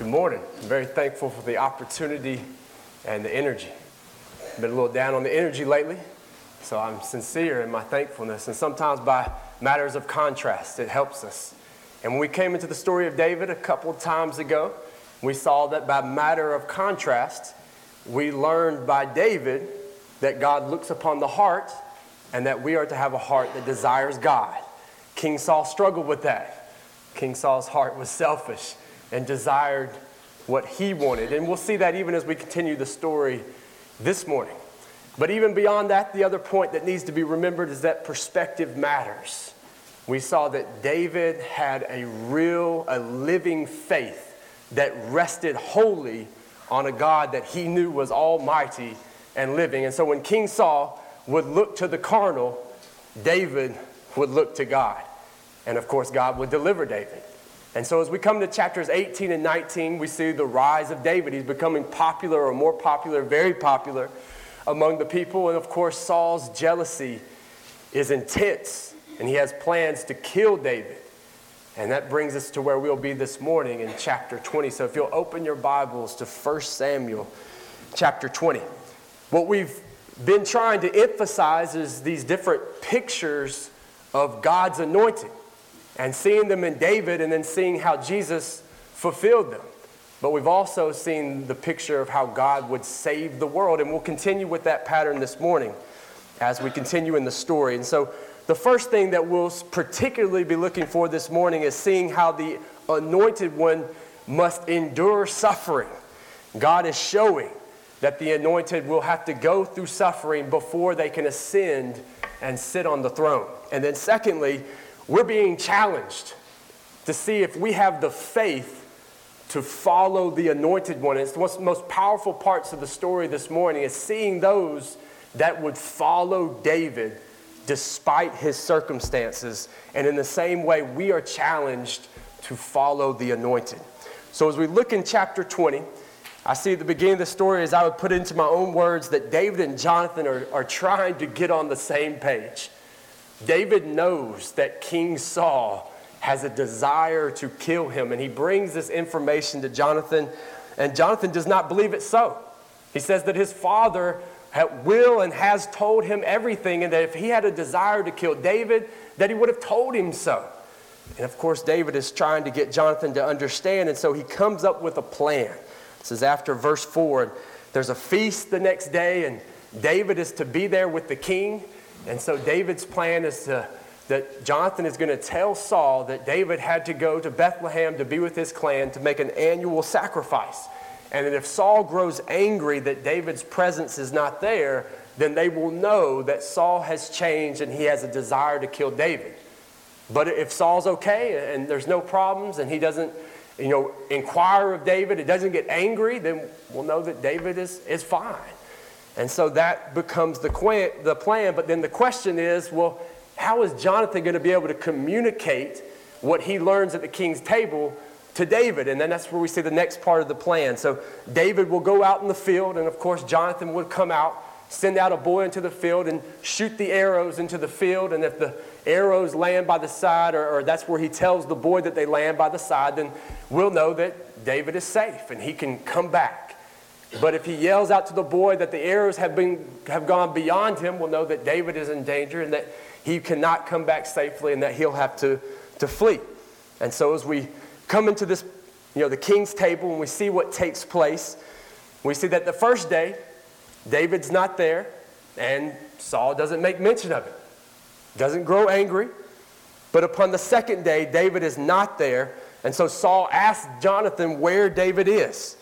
Good morning. I'm very thankful for the opportunity and the energy. I've been a little down on the energy lately, so I'm sincere in my thankfulness. And sometimes by matters of contrast, it helps us. And when we came into the story of David a couple times ago, we saw that by matter of contrast, we learned by David that God looks upon the heart and that we are to have a heart that desires God. King Saul struggled with that. King Saul's heart was selfish and desired what he wanted. And we'll see that even as we continue the story this morning. But even beyond that, the other point that needs to be remembered is that perspective matters. We saw that David had a real, a living faith that rested wholly on a God that he knew was almighty and living. And so when King Saul would look to the carnal, David would look to God. And of course, God would deliver David. And so, as we come to chapters 18 and 19, we see the rise of David. He's becoming popular or more popular, very popular among the people. And of course, Saul's jealousy is intense, and he has plans to kill David. And that brings us to where we'll be this morning in chapter 20. So, if you'll open your Bibles to 1 Samuel chapter 20. What we've been trying to emphasize is these different pictures of God's anointing and seeing them in David and then seeing how Jesus fulfilled them. But we've also seen the picture of how God would save the world, and we'll continue with that pattern this morning as we continue in the story. And so, the first thing that we'll particularly be looking for this morning is seeing how the anointed one must endure suffering. God is showing that the anointed will have to go through suffering before they can ascend and sit on the throne. And then, secondly, we're being challenged to see if we have the faith to follow the anointed one. It's one of the most powerful parts of the story this morning is seeing those that would follow David despite his circumstances. And in the same way, we are challenged to follow the anointed. So as we look in chapter 20, I see at the beginning of the story, as I would put into my own words, that David and Jonathan are, are trying to get on the same page. David knows that King Saul has a desire to kill him, and he brings this information to Jonathan, and Jonathan does not believe it so. He says that his father will and has told him everything, and that if he had a desire to kill David, that he would have told him so. And of course, David is trying to get Jonathan to understand, and so he comes up with a plan. This is after verse 4. There's a feast the next day, and David is to be there with the king. And so David's plan is to, that Jonathan is going to tell Saul that David had to go to Bethlehem to be with his clan to make an annual sacrifice. And that if Saul grows angry that David's presence is not there, then they will know that Saul has changed and he has a desire to kill David. But if Saul's okay and there's no problems and he doesn't, you know, inquire of David, it doesn't get angry, then we'll know that David is, is fine. And so that becomes the, the plan. But then the question is well, how is Jonathan going to be able to communicate what he learns at the king's table to David? And then that's where we see the next part of the plan. So David will go out in the field, and of course, Jonathan would come out, send out a boy into the field, and shoot the arrows into the field. And if the arrows land by the side, or, or that's where he tells the boy that they land by the side, then we'll know that David is safe and he can come back. But if he yells out to the boy that the arrows have, been, have gone beyond him, we'll know that David is in danger and that he cannot come back safely and that he'll have to, to flee. And so as we come into this, you know, the king's table and we see what takes place, we see that the first day, David's not there and Saul doesn't make mention of it, doesn't grow angry. But upon the second day, David is not there. And so Saul asks Jonathan where David is.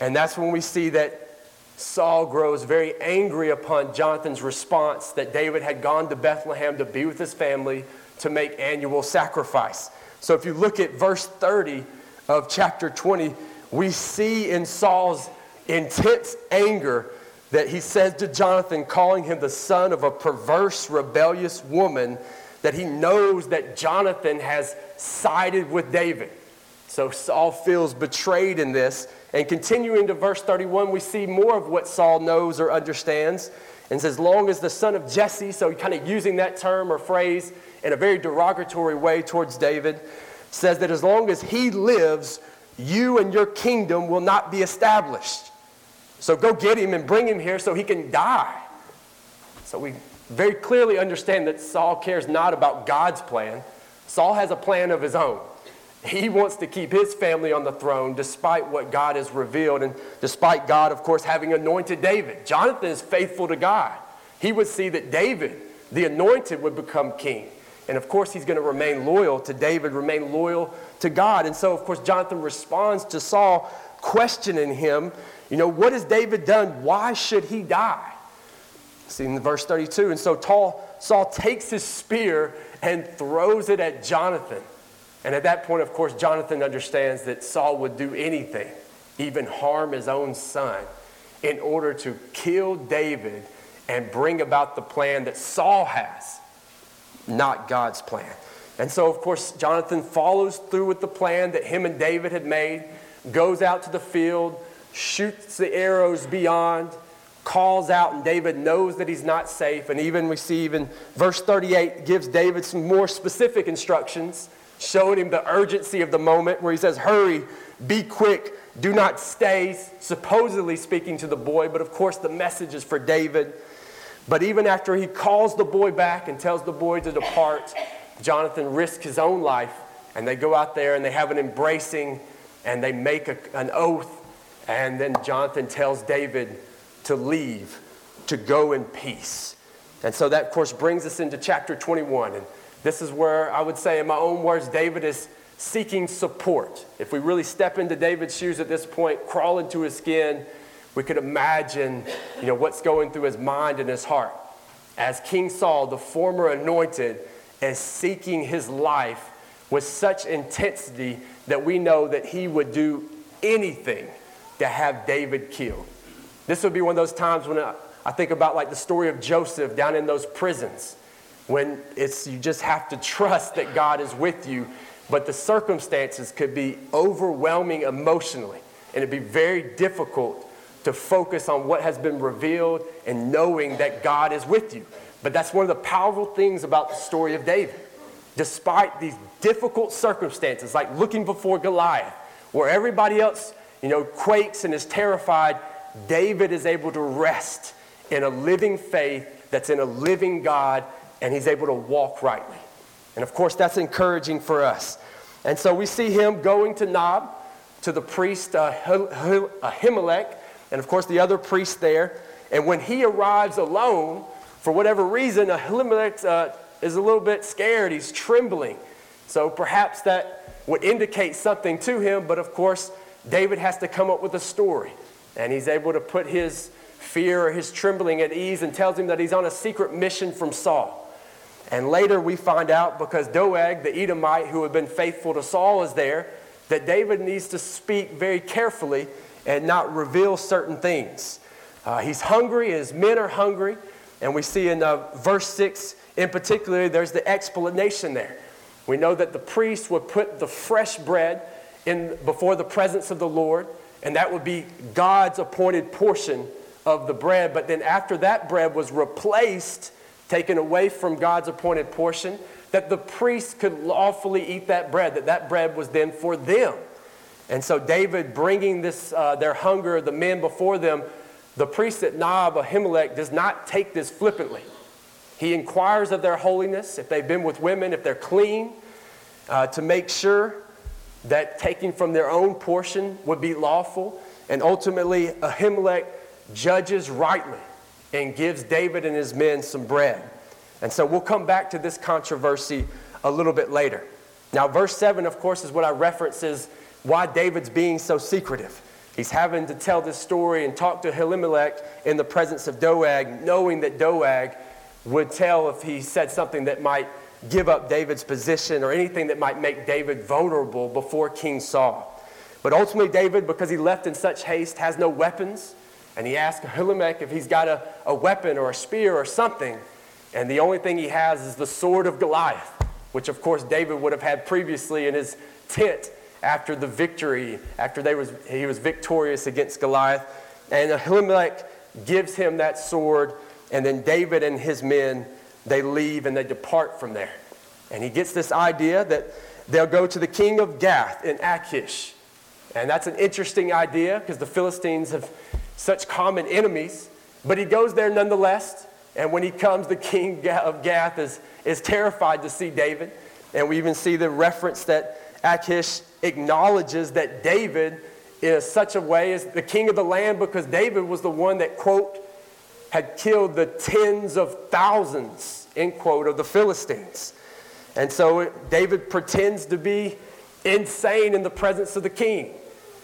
And that's when we see that Saul grows very angry upon Jonathan's response that David had gone to Bethlehem to be with his family to make annual sacrifice. So if you look at verse 30 of chapter 20, we see in Saul's intense anger that he says to Jonathan, calling him the son of a perverse, rebellious woman, that he knows that Jonathan has sided with David. So Saul feels betrayed in this. And continuing to verse 31, we see more of what Saul knows or understands. And says, as long as the son of Jesse, so kind of using that term or phrase in a very derogatory way towards David, says that as long as he lives, you and your kingdom will not be established. So go get him and bring him here so he can die. So we very clearly understand that Saul cares not about God's plan. Saul has a plan of his own. He wants to keep his family on the throne despite what God has revealed and despite God, of course, having anointed David. Jonathan is faithful to God. He would see that David, the anointed, would become king. And of course, he's going to remain loyal to David, remain loyal to God. And so, of course, Jonathan responds to Saul, questioning him, you know, what has David done? Why should he die? See in verse 32. And so Saul takes his spear and throws it at Jonathan. And at that point, of course, Jonathan understands that Saul would do anything, even harm his own son, in order to kill David and bring about the plan that Saul has, not God's plan. And so, of course, Jonathan follows through with the plan that him and David had made, goes out to the field, shoots the arrows beyond, calls out, and David knows that he's not safe. And even we see, even verse 38 gives David some more specific instructions showed him the urgency of the moment where he says, Hurry, be quick, do not stay, supposedly speaking to the boy, but of course the message is for David. But even after he calls the boy back and tells the boy to depart, Jonathan risks his own life, and they go out there and they have an embracing and they make a, an oath. And then Jonathan tells David to leave, to go in peace. And so that, of course, brings us into chapter 21. And this is where I would say, in my own words, David is seeking support. If we really step into David's shoes at this point, crawl into his skin, we could imagine you know, what's going through his mind and his heart. As King Saul, the former anointed, is seeking his life with such intensity that we know that he would do anything to have David killed. This would be one of those times when I, I think about like the story of Joseph down in those prisons when it's you just have to trust that God is with you, but the circumstances could be overwhelming emotionally, and it'd be very difficult to focus on what has been revealed and knowing that God is with you. But that's one of the powerful things about the story of David. Despite these difficult circumstances, like looking before Goliath, where everybody else, you know, quakes and is terrified, David is able to rest in a living faith that's in a living God and he's able to walk rightly. And of course, that's encouraging for us. And so we see him going to Nob, to the priest uh, Ahimelech, and of course the other priest there. And when he arrives alone, for whatever reason, Ahimelech uh, is a little bit scared. He's trembling. So perhaps that would indicate something to him, but of course, David has to come up with a story. And he's able to put his fear or his trembling at ease and tells him that he's on a secret mission from Saul. And later we find out because Doeg, the Edomite who had been faithful to Saul, is there, that David needs to speak very carefully and not reveal certain things. Uh, he's hungry, his men are hungry, and we see in uh, verse 6 in particular, there's the explanation there. We know that the priest would put the fresh bread in before the presence of the Lord, and that would be God's appointed portion of the bread. But then after that bread was replaced taken away from God's appointed portion, that the priests could lawfully eat that bread, that that bread was then for them. And so David bringing this, uh, their hunger, the men before them, the priest at Nob, Ahimelech, does not take this flippantly. He inquires of their holiness, if they've been with women, if they're clean, uh, to make sure that taking from their own portion would be lawful. And ultimately, Ahimelech judges rightly and gives David and his men some bread. And so we'll come back to this controversy a little bit later. Now, verse 7, of course, is what I reference is why David's being so secretive. He's having to tell this story and talk to Elimelech in the presence of Doeg, knowing that Doeg would tell if he said something that might give up David's position or anything that might make David vulnerable before King Saul. But ultimately, David, because he left in such haste, has no weapons. And he asks Ahimelech if he's got a, a weapon or a spear or something. And the only thing he has is the sword of Goliath, which of course David would have had previously in his tent after the victory, after they was, he was victorious against Goliath. And Ahimelech gives him that sword, and then David and his men, they leave and they depart from there. And he gets this idea that they'll go to the king of Gath in Achish And that's an interesting idea because the Philistines have such common enemies. But he goes there nonetheless. And when he comes, the king of Gath is, is terrified to see David. And we even see the reference that Achish acknowledges that David in such a way as the king of the land because David was the one that, quote, had killed the tens of thousands, end quote, of the Philistines. And so David pretends to be insane in the presence of the king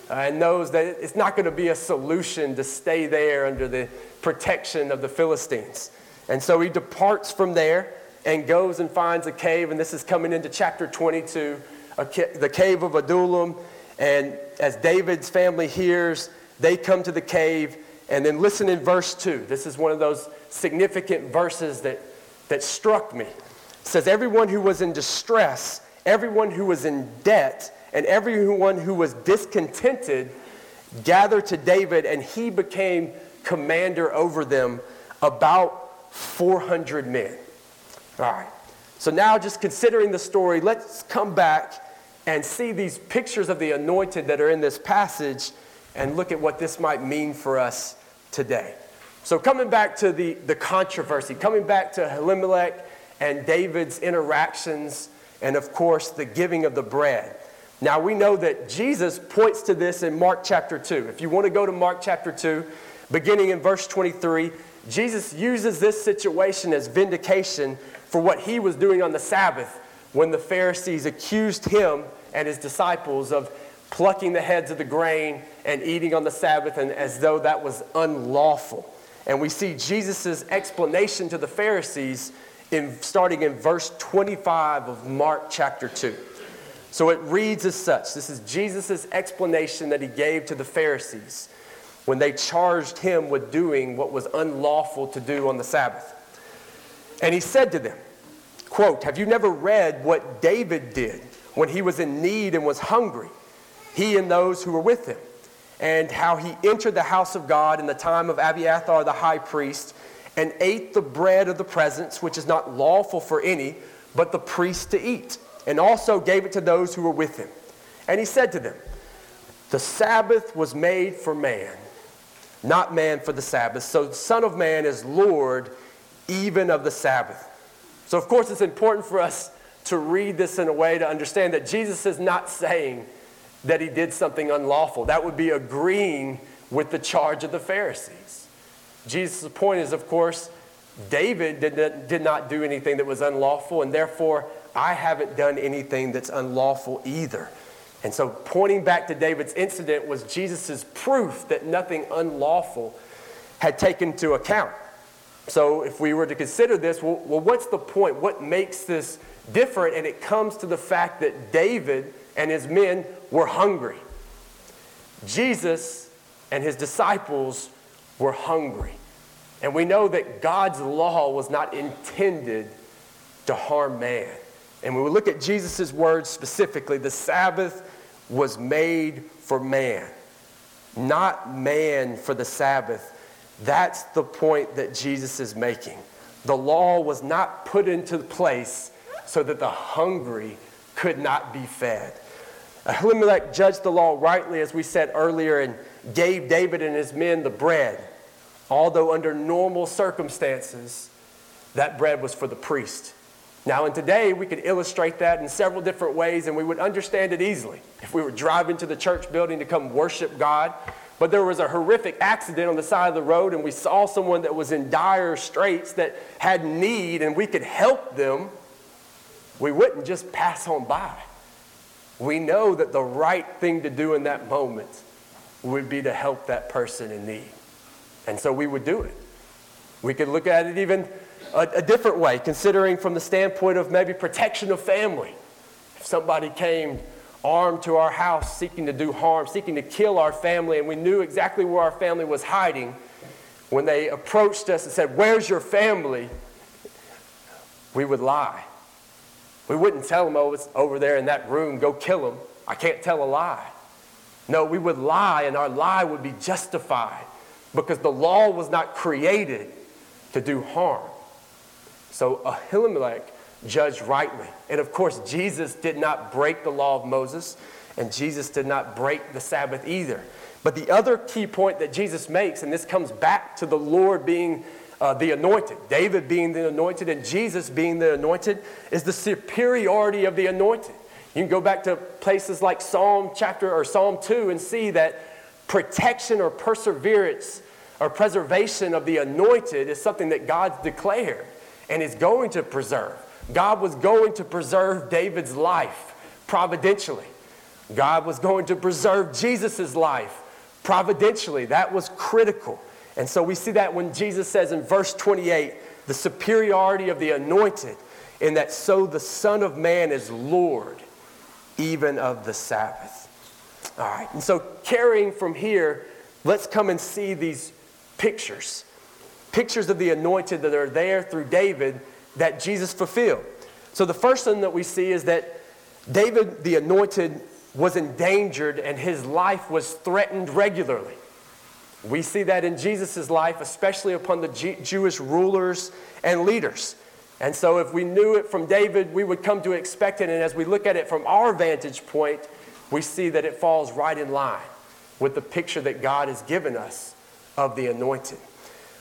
Uh, and knows that it's not going to be a solution to stay there under the protection of the Philistines. And so he departs from there and goes and finds a cave, and this is coming into chapter 22, ca- the cave of Adullam. And as David's family hears, they come to the cave. And then listen in verse 2. This is one of those significant verses that, that struck me. It says, Everyone who was in distress, everyone who was in debt, and everyone who was discontented gathered to David, and he became commander over them, about 400 men. All right. So now, just considering the story, let's come back and see these pictures of the anointed that are in this passage and look at what this might mean for us today. So, coming back to the, the controversy, coming back to Elimelech and David's interactions, and of course, the giving of the bread. Now, we know that Jesus points to this in Mark chapter 2. If you want to go to Mark chapter 2, beginning in verse 23, Jesus uses this situation as vindication for what he was doing on the Sabbath when the Pharisees accused him and his disciples of plucking the heads of the grain and eating on the Sabbath, and as though that was unlawful. And we see Jesus' explanation to the Pharisees in, starting in verse 25 of Mark chapter 2. So it reads as such. This is Jesus' explanation that he gave to the Pharisees when they charged him with doing what was unlawful to do on the Sabbath. And he said to them, quote, Have you never read what David did when he was in need and was hungry, he and those who were with him, and how he entered the house of God in the time of Abiathar the high priest, and ate the bread of the presence, which is not lawful for any, but the priest to eat, and also gave it to those who were with him. And he said to them, The Sabbath was made for man, not man for the Sabbath. So the Son of Man is Lord even of the Sabbath. So, of course, it's important for us to read this in a way to understand that Jesus is not saying that he did something unlawful. That would be agreeing with the charge of the Pharisees. Jesus' point is, of course, David did, did not do anything that was unlawful, and therefore I haven't done anything that's unlawful either. And so, pointing back to David's incident was Jesus' proof that nothing unlawful had taken into account. So, if we were to consider this, well, well, what's the point? What makes this different, and it comes to the fact that David and his men were hungry. Jesus and his disciples were hungry. And we know that God's law was not intended to harm man. And when we look at Jesus' words specifically, the Sabbath was made for man, not man for the Sabbath. That's the point that Jesus is making. The law was not put into place so that the hungry could not be fed. Ahimelech judged the law rightly, as we said earlier, and gave David and his men the bread. Although, under normal circumstances, that bread was for the priest. Now, in today, we could illustrate that in several different ways, and we would understand it easily. If we were driving to the church building to come worship God, but there was a horrific accident on the side of the road, and we saw someone that was in dire straits that had need, and we could help them we wouldn't just pass on by. We know that the right thing to do in that moment would be to help that person in need. And so we would do it. We could look at it even a, a, different way, considering from the standpoint of maybe protection of family. If somebody came armed to our house seeking to do harm, seeking to kill our family, and we knew exactly where our family was hiding, when they approached us and said, Where's your family? we would lie we wouldn't tell them, oh, it's over there in that room, go kill them. I can't tell a lie. No, we would lie, and our lie would be justified because the law was not created to do harm. So Ahimelech judged rightly. And of course, Jesus did not break the law of Moses, and Jesus did not break the Sabbath either. But the other key point that Jesus makes, and this comes back to the Lord being uh, the anointed, David being the anointed, and Jesus being the anointed, is the superiority of the anointed. You can go back to places like Psalm chapter or Psalm 2 and see that protection or perseverance or preservation of the anointed is something that God's declared and is going to preserve. God was going to preserve David's life providentially. God was going to preserve Jesus' life providentially. That was critical. And so we see that when Jesus says in verse 28, the superiority of the anointed, in that so the Son of Man is Lord, even of the Sabbath. All right, and so carrying from here, let's come and see these pictures. Pictures of the anointed that are there through David that Jesus fulfilled. So the first thing that we see is that David, the anointed, was endangered and his life was threatened regularly. We see that in Jesus' life, especially upon the G- Jewish rulers and leaders. And so, if we knew it from David, we would come to expect it. And as we look at it from our vantage point, we see that it falls right in line with the picture that God has given us of the anointed.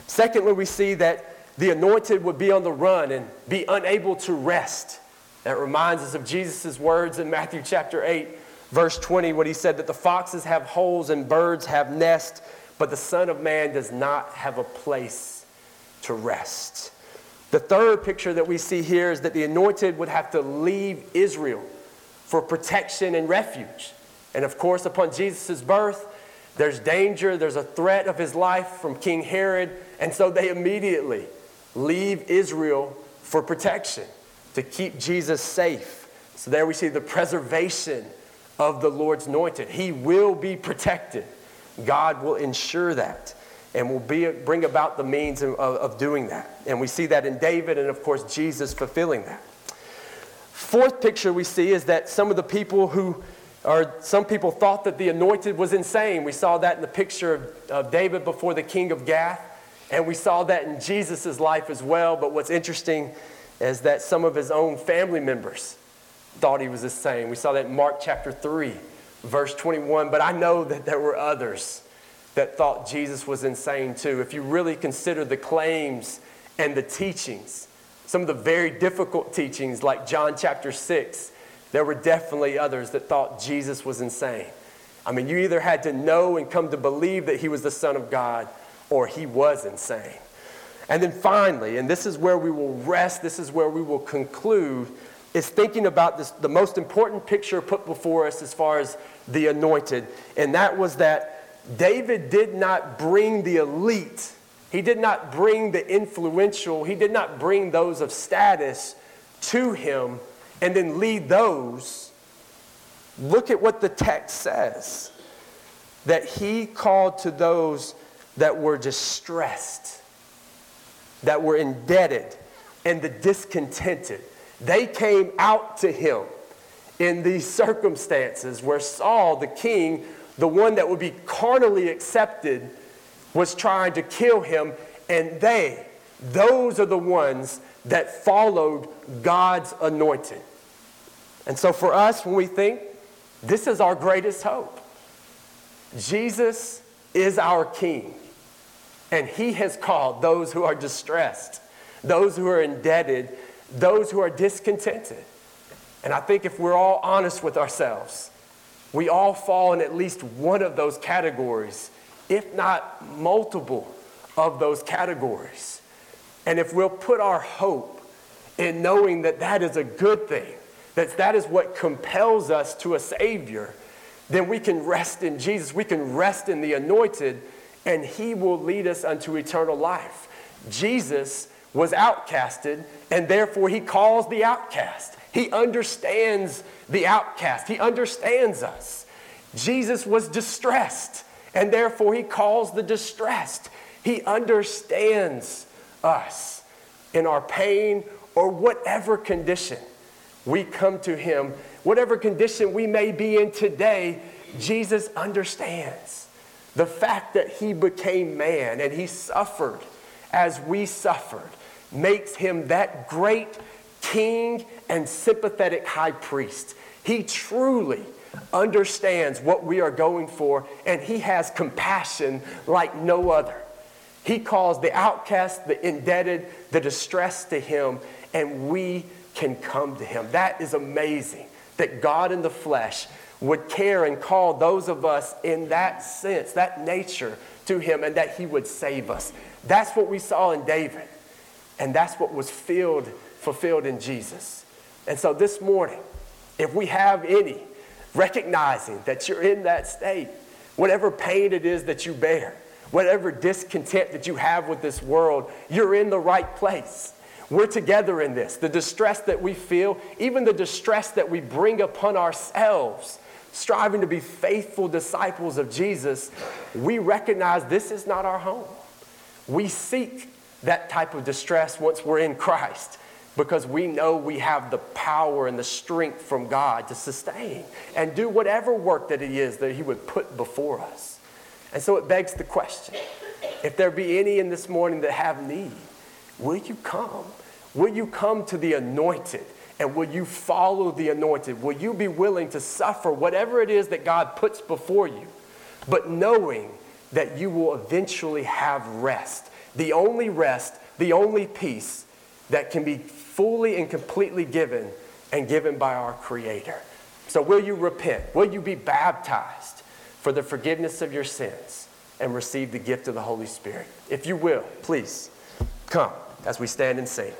Secondly, we see that the anointed would be on the run and be unable to rest. That reminds us of Jesus' words in Matthew chapter 8, verse 20, when he said that the foxes have holes and birds have nests, but the Son of Man does not have a place to rest. The third picture that we see here is that the anointed would have to leave Israel for protection and refuge. And of course, upon Jesus' birth, there's danger, there's a threat of his life from King Herod, and so they immediately leave Israel for protection to keep Jesus safe. So there we see the preservation of the Lord's anointed. He will be protected. God will ensure that and will be, bring about the means of, of doing that. And we see that in David and, of course, Jesus fulfilling that. Fourth picture we see is that some of the people who or some people thought that the anointed was insane. We saw that in the picture of, of David before the king of Gath, and we saw that in Jesus' life as well. But what's interesting is that some of his own family members thought he was insane. We saw that in Mark chapter 3, verse 21. But I know that there were others that thought Jesus was insane too. If you really consider the claims and the teachings some of the very difficult teachings, like John chapter 6, there were definitely others that thought Jesus was insane. I mean, you either had to know and come to believe that he was the Son of God, or he was insane. And then finally, and this is where we will rest, this is where we will conclude, is thinking about this, the most important picture put before us as far as the anointed. And that was that David did not bring the elite he did not bring the influential, he did not bring those of status to him and then lead those. Look at what the text says that he called to those that were distressed, that were indebted, and the discontented. They came out to him in these circumstances where Saul, the king, the one that would be carnally accepted, was trying to kill him, and they, those are the ones that followed God's anointing. And so for us, when we think, this is our greatest hope. Jesus is our King, and He has called those who are distressed, those who are indebted, those who are discontented. And I think if we're all honest with ourselves, we all fall in at least one of those categories if not multiple of those categories. And if we'll put our hope in knowing that that is a good thing, that that is what compels us to a Savior, then we can rest in Jesus. We can rest in the anointed, and He will lead us unto eternal life. Jesus was outcasted, and therefore He calls the outcast. He understands the outcast, He understands us. Jesus was distressed, and therefore he calls the distressed. He understands us in our pain or whatever condition we come to him, whatever condition we may be in today, Jesus understands the fact that he became man and he suffered as we suffered makes him that great king and sympathetic high priest. He truly understands what we are going for, and he has compassion like no other. He calls the outcast, the indebted, the distressed to him, and we can come to him. That is amazing that God in the flesh would care and call those of us in that sense, that nature, to him, and that he would save us. That's what we saw in David, and that's what was filled, fulfilled in Jesus. And so this morning, if we have any, recognizing that you're in that state, whatever pain it is that you bear, whatever discontent that you have with this world, you're in the right place. We're together in this. The distress that we feel, even the distress that we bring upon ourselves, striving to be faithful disciples of Jesus, we recognize this is not our home. We seek that type of distress once we're in Christ because we know we have the power and the strength from God to sustain and do whatever work that it is that He would put before us. And so it begs the question if there be any in this morning that have need, will you come? Will you come to the anointed? And will you follow the anointed? Will you be willing to suffer whatever it is that God puts before you, but knowing that you will eventually have rest? The only rest, the only peace that can be fully and completely given and given by our Creator. So, will you repent? Will you be baptized for the forgiveness of your sins and receive the gift of the Holy Spirit? If you will, please come as we stand and sing.